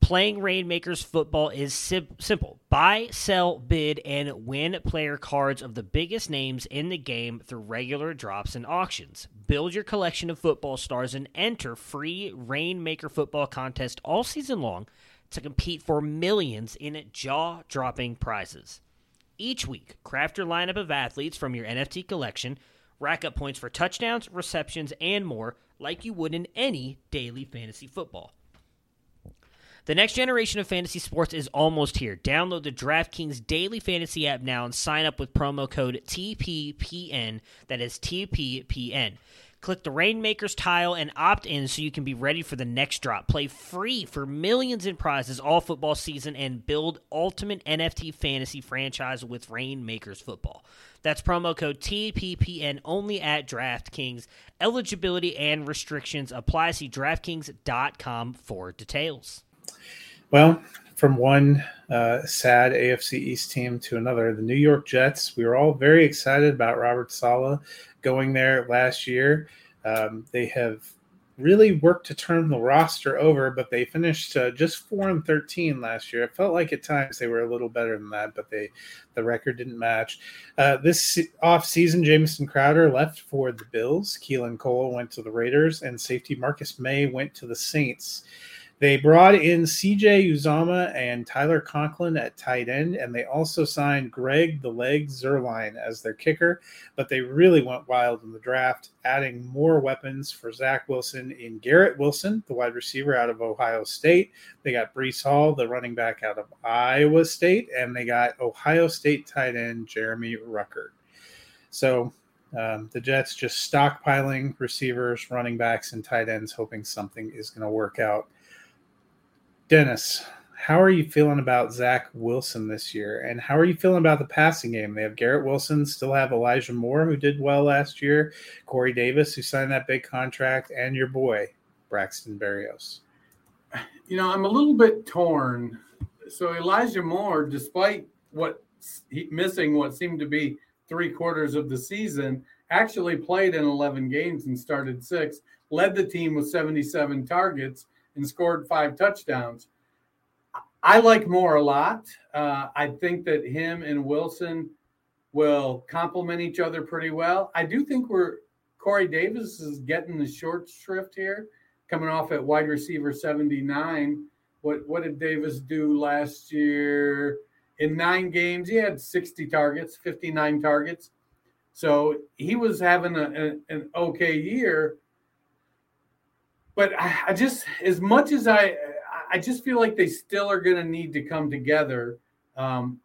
Playing Rainmakers football is sim- simple. Buy, sell, bid, and win player cards of the biggest names in the game through regular drops and auctions. Build your collection of football stars and enter free Rainmaker football contest all season long to compete for millions in jaw dropping prizes. Each week, craft your lineup of athletes from your NFT collection, rack up points for touchdowns, receptions, and more like you would in any daily fantasy football. The next generation of fantasy sports is almost here. Download the DraftKings Daily Fantasy app now and sign up with promo code TPPN. That is TPPN. Click the Rainmakers tile and opt in so you can be ready for the next drop. Play free for millions in prizes all football season and build ultimate NFT fantasy franchise with Rainmakers football. That's promo code TPPN only at DraftKings. Eligibility and restrictions apply. See DraftKings.com for details. Well, from one uh, sad AFC East team to another, the New York Jets. We were all very excited about Robert Saleh going there last year. Um, they have really worked to turn the roster over, but they finished uh, just four and thirteen last year. It felt like at times they were a little better than that, but they the record didn't match. Uh, this off season, Jamison Crowder left for the Bills. Keelan Cole went to the Raiders, and safety Marcus Maye went to the Saints. They brought in CJ Uzomah and Tyler Conklin at tight end, and they also signed Greg the Leg Zuerlein as their kicker. But they really went wild in the draft, adding more weapons for Zach Wilson in Garrett Wilson, the wide receiver out of Ohio State. They got Breece Hall, the running back out of Iowa State, and they got Ohio State tight end Jeremy Ruckert. So um, the Jets just stockpiling receivers, running backs, and tight ends, hoping something is going to work out. Dennis, how are you feeling about Zach Wilson this year? And how are you feeling about the passing game? They have Garrett Wilson, still have Elijah Moore, who did well last year, Corey Davis, who signed that big contract, and your boy, Braxton Berrios. You know, I'm a little bit torn. So Elijah Moore, despite what he, missing what seemed to be three quarters of the season, actually played in 11 games and started six, led the team with 77 targets and scored five touchdowns. I like Moore a lot. Uh, I think that him and Wilson will complement each other pretty well. I do think we're Corey Davis is getting the short shrift here, coming off at wide receiver 79. What what did Davis do last year? In nine games, he had 60 targets, 59 targets. So he was having a, a, an okay year. But I, I just, as much as I, I just feel like they still are going to need to come together um,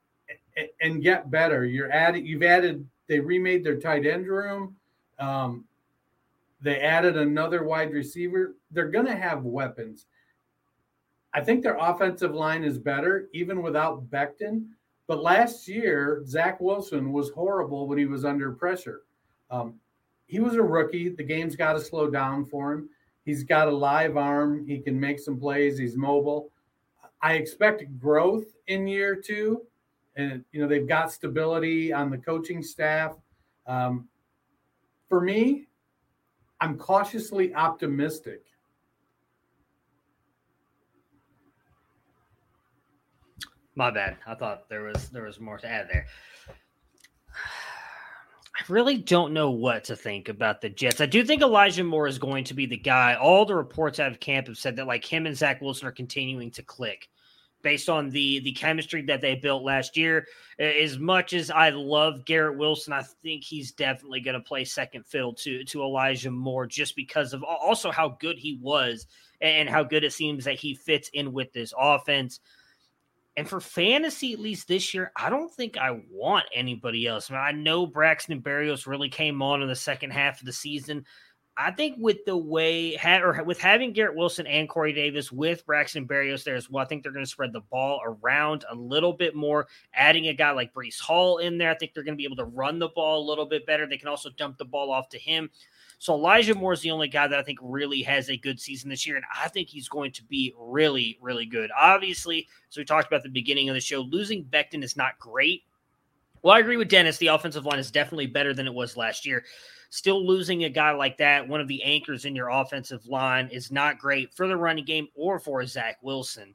and, and, get better. You're added, you've added, they remade their tight end room. Um, they added another wide receiver. They're going to have weapons. I think their offensive line is better, even without Becton. But last year, Zach Wilson was horrible when he was under pressure. Um, he was a rookie. The game's got to slow down for him. He's got a live arm. He can make some plays. He's mobile. I expect growth in year two. And, you know, they've got stability on the coaching staff. Um, for me, I'm cautiously optimistic. My bad. I thought there was there was more to add there. I really don't know what to think about the Jets. I do think Elijah Moore is going to be the guy. All the reports out of camp have said that like him and Zach Wilson are continuing to click based on the the chemistry that they built last year. As much as I love Garrett Wilson, I think he's definitely going to play second fiddle to to Elijah Moore just because of also how good he was and how good it seems that he fits in with this offense. And for fantasy, at least this year, I don't think I want anybody else. I, mean, I know Braxton Berrios really came on in the second half of the season. I think with the way, or with having Garrett Wilson and Corey Davis with Braxton Berrios there as well, I think they're going to spread the ball around a little bit more. Adding a guy like Breece Hall in there, I think they're going to be able to run the ball a little bit better. They can also dump the ball off to him. So Elijah Moore is the only guy that I think really has a good season this year, and I think he's going to be really, really good. Obviously, as we talked about at the beginning of the show, losing Becton is not great. Well, I agree with Dennis. The offensive line is definitely better than it was last year. Still losing a guy like that, one of the anchors in your offensive line, is not great for the running game or for Zach Wilson,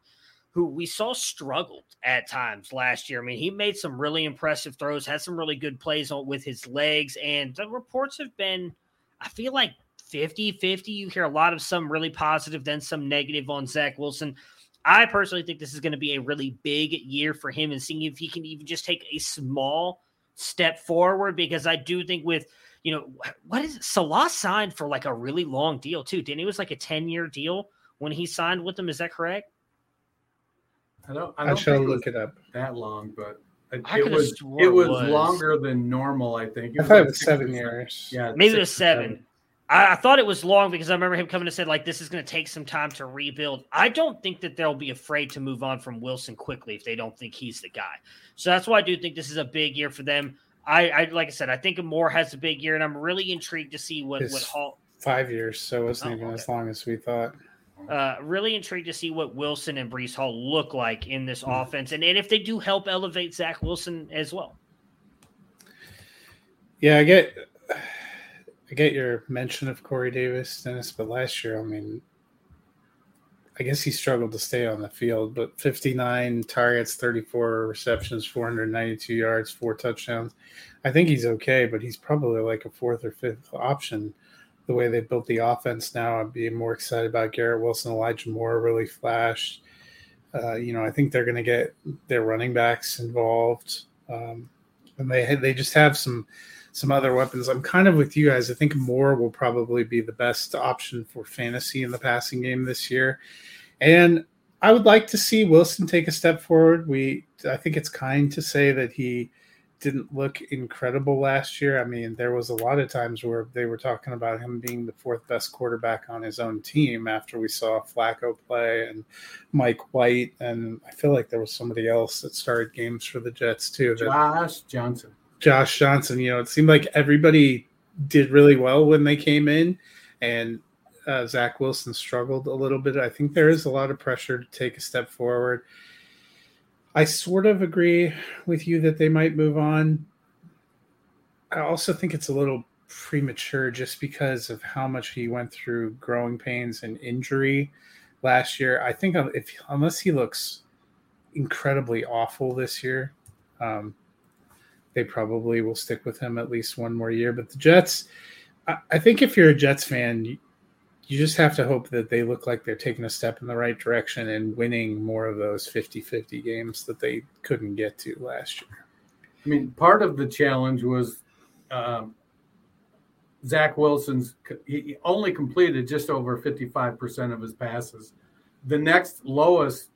who we saw struggled at times last year. I mean, he made some really impressive throws, had some really good plays with his legs, and the reports have been – I feel like 50 50. You hear a lot of some really positive, then some negative on Zach Wilson. I personally think this is going to be a really big year for him and seeing if he can even just take a small step forward because I do think with you know what is it? Saleh signed for like a really long deal too. Didn't he? it was like a 10 year deal when he signed with them? Is that correct? I don't I, don't I shall look it up. That long, but it, I it was it was, was, longer than normal. I think. It I thought like it was seven years. Yeah, maybe it was seven. seven. I, I, thought it was long because I remember him coming and said like this is going to take some time to rebuild. I don't think that they'll be afraid to move on from Wilson quickly if they don't think he's the guy. So that's why I do think this is a big year for them. I, I like I said, I think Moore has a big year, and I'm really intrigued to see what what Hall. Five years, so it wasn't oh, even okay. as long as we thought. Uh, really intrigued to see what Wilson and Breece Hall look like in this mm. offense, and, and if they do help elevate Zach Wilson as well. Yeah, I get, I get your mention of Corey Davis, Dennis, but last year, I mean, I guess he struggled to stay on the field, but 59 targets, 34 receptions, 492 yards, four touchdowns. I think he's okay, but he's probably like a fourth or fifth option the way they built the offense now. I'd be more excited about Garrett Wilson, Elijah Moore really flashed. Uh, you know, I think they're going to get their running backs involved, um, and they they just have some some other weapons. I'm kind of with you guys. I think Moore will probably be the best option for fantasy in the passing game this year, and I would like to see Wilson take a step forward. We I think it's kind to say that he didn't look incredible last year. I mean, there was a lot of times where they were talking about him being the fourth best quarterback on his own team after we saw Flacco play and Mike White, and I feel like there was somebody else that started games for the Jets too. Josh Johnson. Josh Johnson. You know, it seemed like everybody did really well when they came in, and uh, Zach Wilson struggled a little bit. I think there is a lot of pressure to take a step forward. I sort of agree with you that they might move on. I also think it's a little premature just because of how much he went through growing pains and injury last year. I think if unless he looks incredibly awful this year, um, they probably will stick with him at least one more year. But the Jets, I, I think if you're a Jets fan, you, just have to hope that they look like they're taking a step in the right direction and winning more of those 50-50 games that they couldn't get to last year. I mean, part of the challenge was um, Zach Wilson's. He only completed just over fifty-five percent of his passes. The next lowest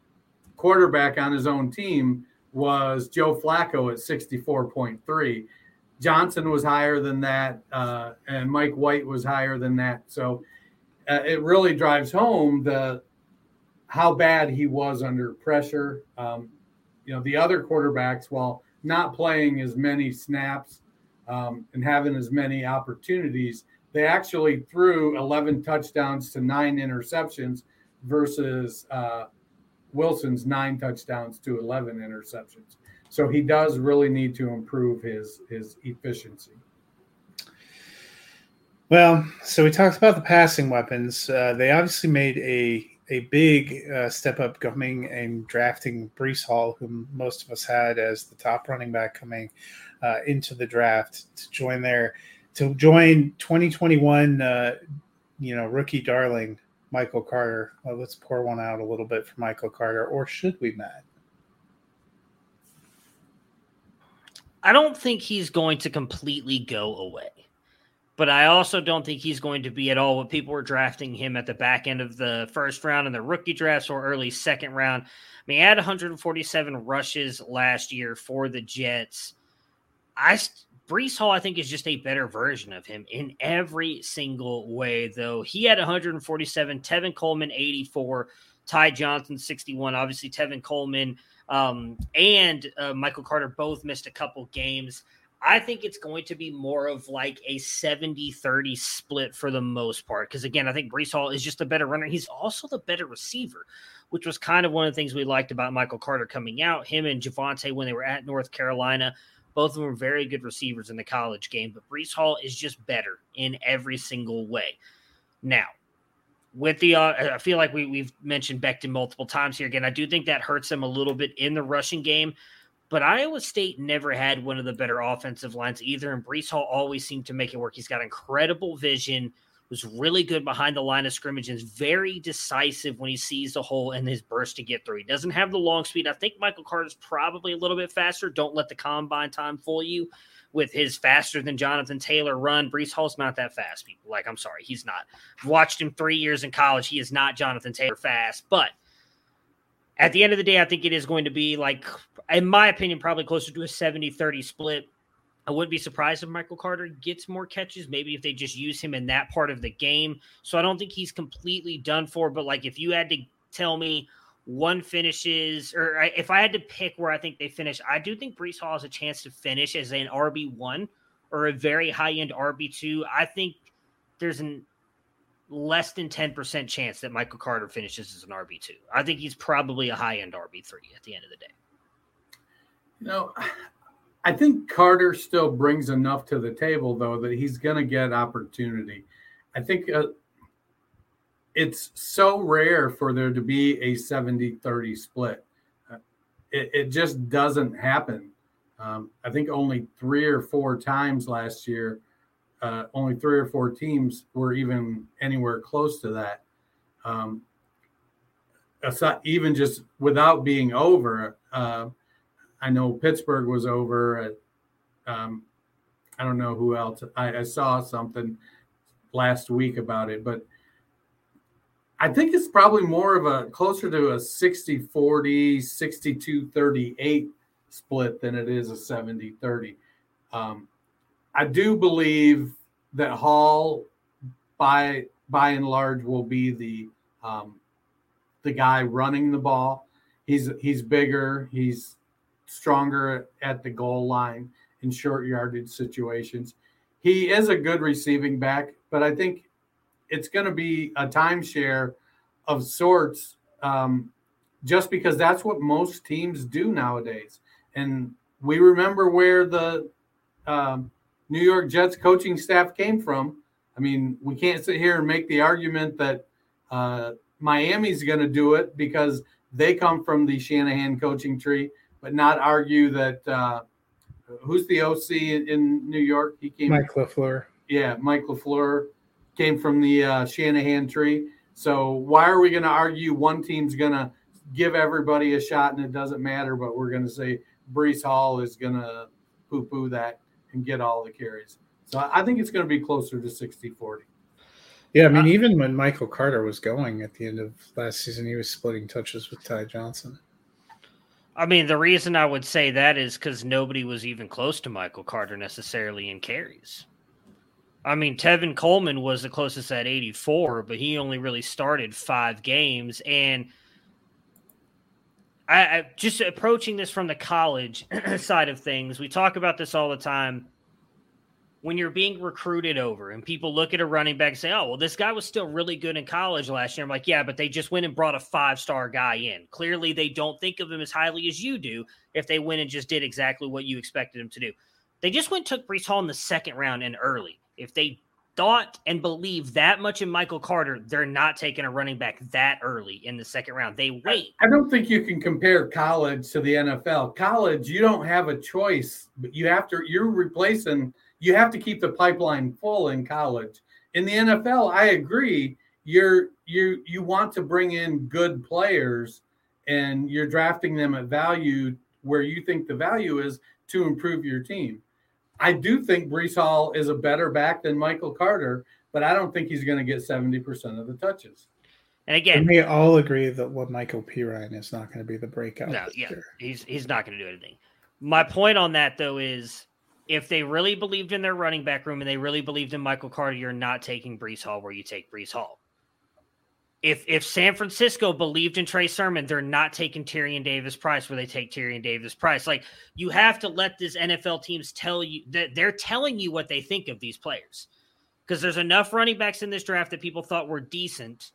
quarterback on his own team was Joe Flacco at sixty-four point three. Johnson was higher than that, uh, and Mike White was higher than that. So uh, it really drives home the how bad he was under pressure. Um, you know, the other quarterbacks, while not playing as many snaps um, and having as many opportunities, they actually threw 11 touchdowns to nine interceptions versus uh, Wilson's nine touchdowns to 11 interceptions. So he does really need to improve his his efficiency. Well, so we talked about the passing weapons. Uh, they obviously made a a big uh, step up coming and drafting Breece Hall, whom most of us had as the top running back coming uh, into the draft to join there to join 2021. Uh, you know, rookie darling Michael Carter. Well, let's pour one out a little bit for Michael Carter, or should we, Matt? I don't think he's going to completely go away but I also don't think he's going to be at all what people were drafting him at the back end of the first round in the rookie drafts or early second round. I mean, he had 147 rushes last year for the Jets. I Breece Hall, I think, is just a better version of him in every single way, though. He had 147, Tevin Coleman 84, Ty Johnson 61. Obviously, Tevin Coleman um, and uh, Michael Carter both missed a couple games. I think it's going to be more of like a 70 30 split for the most part. Because again, I think Breece Hall is just a better runner. He's also the better receiver, which was kind of one of the things we liked about Michael Carter coming out. Him and Javonte, when they were at North Carolina, both of them were very good receivers in the college game. But Breece Hall is just better in every single way. Now, with the, uh, I feel like we, we've mentioned Becton multiple times here. Again, I do think that hurts him a little bit in the rushing game. But Iowa State never had one of the better offensive lines either, and Breece Hall always seemed to make it work. He's got incredible vision, was really good behind the line of scrimmage, and is very decisive when he sees the hole and his burst to get through. He doesn't have the long speed. I think Michael Carter's probably a little bit faster. Don't let the combine time fool you with his faster than Jonathan Taylor run. Breece Hall's not that fast, people. Like, I'm sorry, he's not. I've watched him three years in college. He is not Jonathan Taylor fast, but – at the end of the day, I think it is going to be like, in my opinion, probably closer to a 70 30 split. I wouldn't be surprised if Michael Carter gets more catches, maybe if they just use him in that part of the game. So I don't think he's completely done for. But like, if you had to tell me one finishes, or if I had to pick where I think they finish, I do think Breece Hall has a chance to finish as an RB1 or a very high end RB2. I think there's an less than 10% chance that Michael Carter finishes as an RB2. I think he's probably a high end RB3 at the end of the day. Know, <sighs> I think Carter still brings enough to the table, though, that he's going to get opportunity. I think uh, it's so rare for there to be a 70 30 split. Uh, it, it, just doesn't happen. Um, I think only three or four times last year uh, only three or four teams were even anywhere close to that. Um, aside, even just without being over, uh, I know Pittsburgh was over. At, um, I don't know who else. I, I saw something last week about it, but I think it's probably more of a closer to a 60 40, 62 38 split than it is a 70 30. Um, I do believe that Hall, by by and large, will be the um, the guy running the ball. He's he's bigger. He's stronger at the goal line in short yardage situations. He is a good receiving back, but I think it's going to be a timeshare of sorts um, just because that's what most teams do nowadays. And we remember where the um, New York Jets coaching staff came from. I mean, we can't sit here and make the argument that uh, Miami's going to do it because they come from the Shanahan coaching tree, but not argue that uh, who's the OC in, in, New York? He came. Mike LaFleur. Yeah, Mike LaFleur came from the uh, Shanahan tree. So why are we going to argue one team's going to give everybody a shot and it doesn't matter, but we're going to say Breece Hall is going to poo poo that and get all the carries. So I think it's going to be closer to 60 40. Yeah, I mean, uh, even when Michael Carter was going at the end of last season, he was splitting touches with Ty Johnson. I mean, the reason I would say that is because nobody was even close to Michael Carter necessarily in carries. I mean, Tevin Coleman was the closest at 84, but he only really started five games. And I, I just approaching this from the college <clears throat> side of things, we talk about this all the time. When you're being recruited over and people look at a running back and say, oh, well, this guy was still really good in college last year. I'm like, yeah, but they just went and brought a five star guy in. Clearly, they don't think of him as highly as you do if they went and just did exactly what you expected him to do. They just went took Breece Hall in the second round and early. If they thought and believe that much in Michael Carter, they're not taking a running back that early in the second round. They wait. I don't think you can compare college to the NFL. College, you don't have a choice, but you have to you're replacing you have to keep the pipeline full in college. In the NFL, I agree. You're you you want to bring in good players and you're drafting them at value where you think the value is to improve your team. I do think Breece Hall is a better back than Michael Carter, but I don't think he's going to get 70% of the touches. And again, and we all agree that what Michael Perine is not going to be the breakout. No, yeah, he's he's not going to do anything. My point on that though is if they really believed in their running back room and they really believed in Michael Carter, you're not taking Breece Hall where you take Breece Hall if if San Francisco believed in Trey Sermon, they're not taking Tyrion Davis Price where they take Tyrion Davis Price. Like you have to let these NFL teams tell you that they're telling you what they think of these players. Because there's enough running backs in this draft that people thought were decent.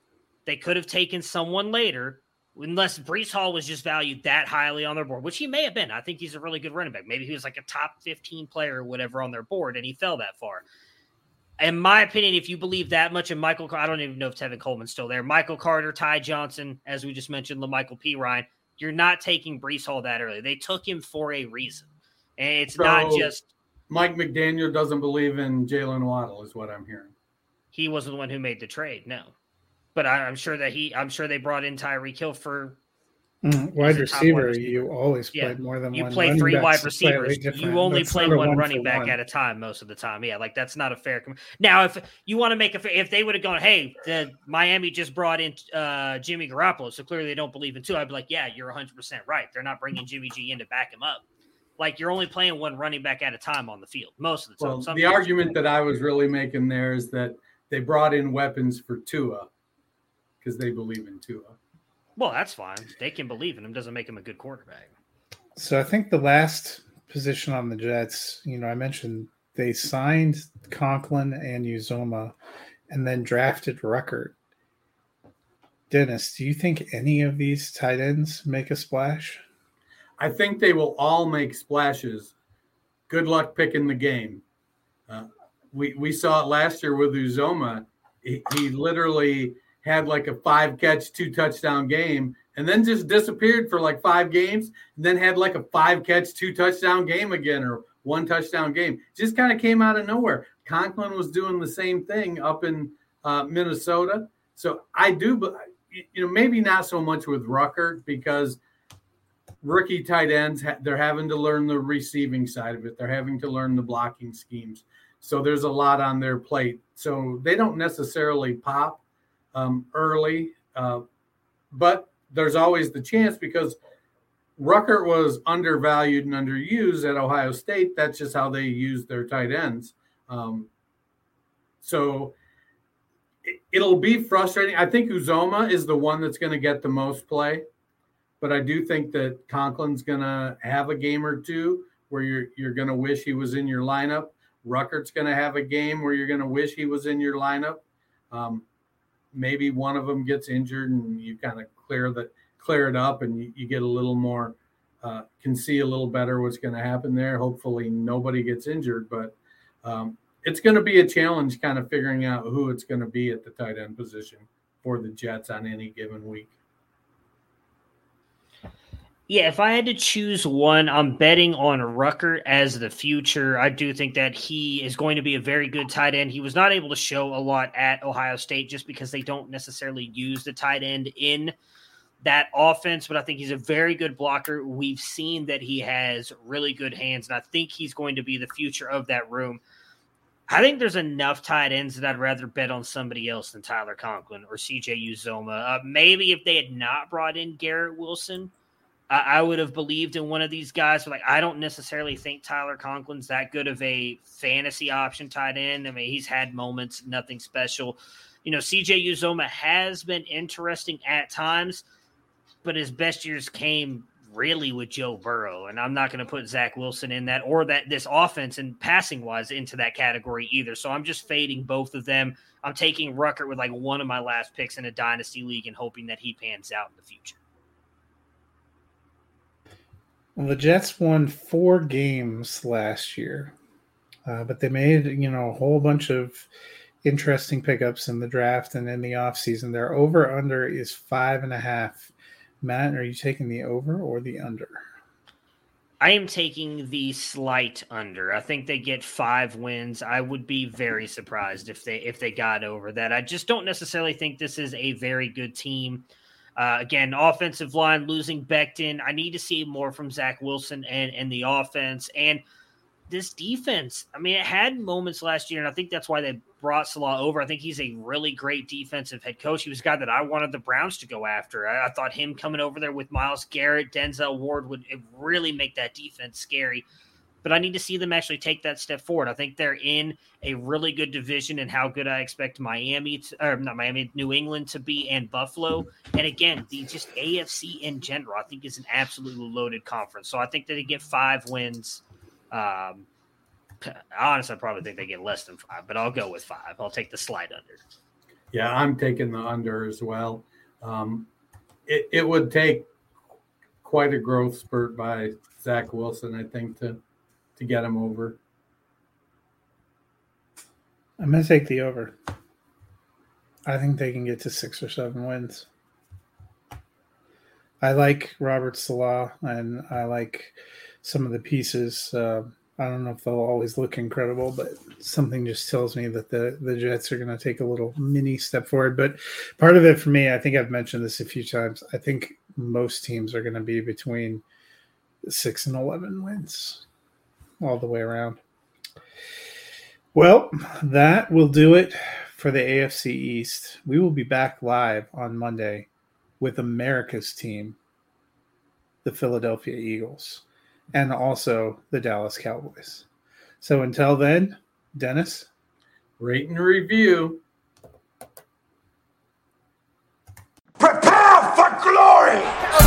They could have taken someone later, unless Breece Hall was just valued that highly on their board, which he may have been. I think he's a really good running back. Maybe he was like a top 15 player or whatever on their board, and he fell that far in my opinion, if you believe that much in Michael, I don't even know if Tevin Coleman's still there. Michael Carter, Ty Johnson, as we just mentioned, La'Mical Perine. You're not taking Breece Hall that early. They took him for a reason, and it's so not just Mike McDaniel doesn't believe in Jaylen Waddle, is what I'm hearing. He wasn't the one who made the trade, no. But I, am sure that he, I'm sure they brought in Tyreek Hill for Mm, wide receiver, you always play yeah. more than you one. You play three wide receivers. You only that's play one, one running back one. at a time most of the time. Yeah, like that's not a fair. Com- now, if you want to make a, if they would have gone, hey, the Miami just brought in uh, Jimmy Garoppolo, so clearly they don't believe in two. I'd be like, yeah, you're 100 percent right. They're not bringing Jimmy G in to back him up. Like you're only playing one running back at a time on the field most of the time. Well, the argument that I was really making there is that they brought in weapons for Tua because they believe in Tua. Well, that's fine. They can believe in him. Doesn't make him a good quarterback. So I think the last position on the Jets, you know, I mentioned they signed Conklin and Uzomah and then drafted Ruckert. Dennis, do you think any of these tight ends make a splash? I think they will all make splashes. Good luck picking the game. Uh, we we saw it last year with Uzomah. He, he literally had like a five catch, two touchdown game, and then just disappeared for like five games, and then had like a five catch, two touchdown game again, or one touchdown game. Just kind of came out of nowhere. Conklin was doing the same thing up in uh, Minnesota. So I do, you know, maybe not so much with Rucker because rookie tight ends, they're having to learn the receiving side of it. They're having to learn the blocking schemes. So there's a lot on their plate. So they don't necessarily pop um, early, uh, but there's always the chance because Rucker was undervalued and underused at Ohio State. That's just how they use their tight ends. Um, so it, will be frustrating. I think Uzomah is the one that's going to get the most play, but I do think that Conklin's going to have a game or two where you're you're going to wish he was in your lineup. Ruckert's going to have a game where you're going to wish he was in your lineup. Um, maybe one of them gets injured and you kind of clear that clear it up and you, you get a little more uh, can see a little better what's going to happen there. Hopefully nobody gets injured, but um, it's going to be a challenge kind of figuring out who it's going to be at the tight end position for the Jets on any given week. Yeah, if I had to choose one, I'm betting on Rucker as the future. I do think that he is going to be a very good tight end. He was not able to show a lot at Ohio State just because they don't necessarily use the tight end in that offense, but I think he's a very good blocker. We've seen that he has really good hands, and I think he's going to be the future of that room. I think there's enough tight ends that I'd rather bet on somebody else than Tyler Conklin or CJ Uzomah. Uh, maybe if they had not brought in Garrett Wilson, I, I would have believed in one of these guys. But like, I don't necessarily think Tyler Conklin's that good of a fantasy option tight end. I mean, he's had moments, nothing special. You know, CJ Uzomah has been interesting at times, but his best years came really with Joe Burrow, and I'm not going to put Zach Wilson in that or that this offense and passing wise into that category either. So I'm just fading both of them. I'm taking Ruckert with like one of my last picks in a dynasty league and hoping that he pans out in the future. Well, the Jets won four games last year, uh, but they made you know a whole bunch of interesting pickups in the draft and in the offseason. Their over under is five and a half Matt, are you taking the over or the under? I am taking the slight under. I think they get five wins. I would be very surprised if they if they got over that. I just don't necessarily think this is a very good team. Uh, again, offensive line losing Becton. I need to see more from Zach Wilson and and the offense and this defense. I mean, it had moments last year, and I think that's why they brought Saleh over. I think he's a really great defensive head coach. He was a guy that I wanted the Browns to go after. I, I thought him coming over there with Myles Garrett, Denzel Ward would really make that defense scary. But I need to see them actually take that step forward. I think they're in a really good division and how good I expect Miami, to, or not Miami, New England to be, and Buffalo. And again, the just AFC in general, I think is an absolutely loaded conference. So I think that they get five wins. Um, honestly, I probably think they get less than five, but I'll go with five. I'll take the slide under. Yeah, I'm taking the under as well. Um, it, it would take quite a growth spurt by Zach Wilson, I think, to to get him over. I'm gonna take the over. I think they can get to six or seven wins. I like Robert Saleh and I like some of the pieces. Uh, I don't know if they'll always look incredible, but something just tells me that the the Jets are going to take a little mini step forward. But part of it for me, I think I've mentioned this a few times. I think most teams are going to be between six and eleven wins all the way around. Well, that will do it for the AFC East. We will be back live on Monday with America's team, the Philadelphia Eagles and also the Dallas Cowboys. So until then, Dennis, rate and review. Prepare for glory.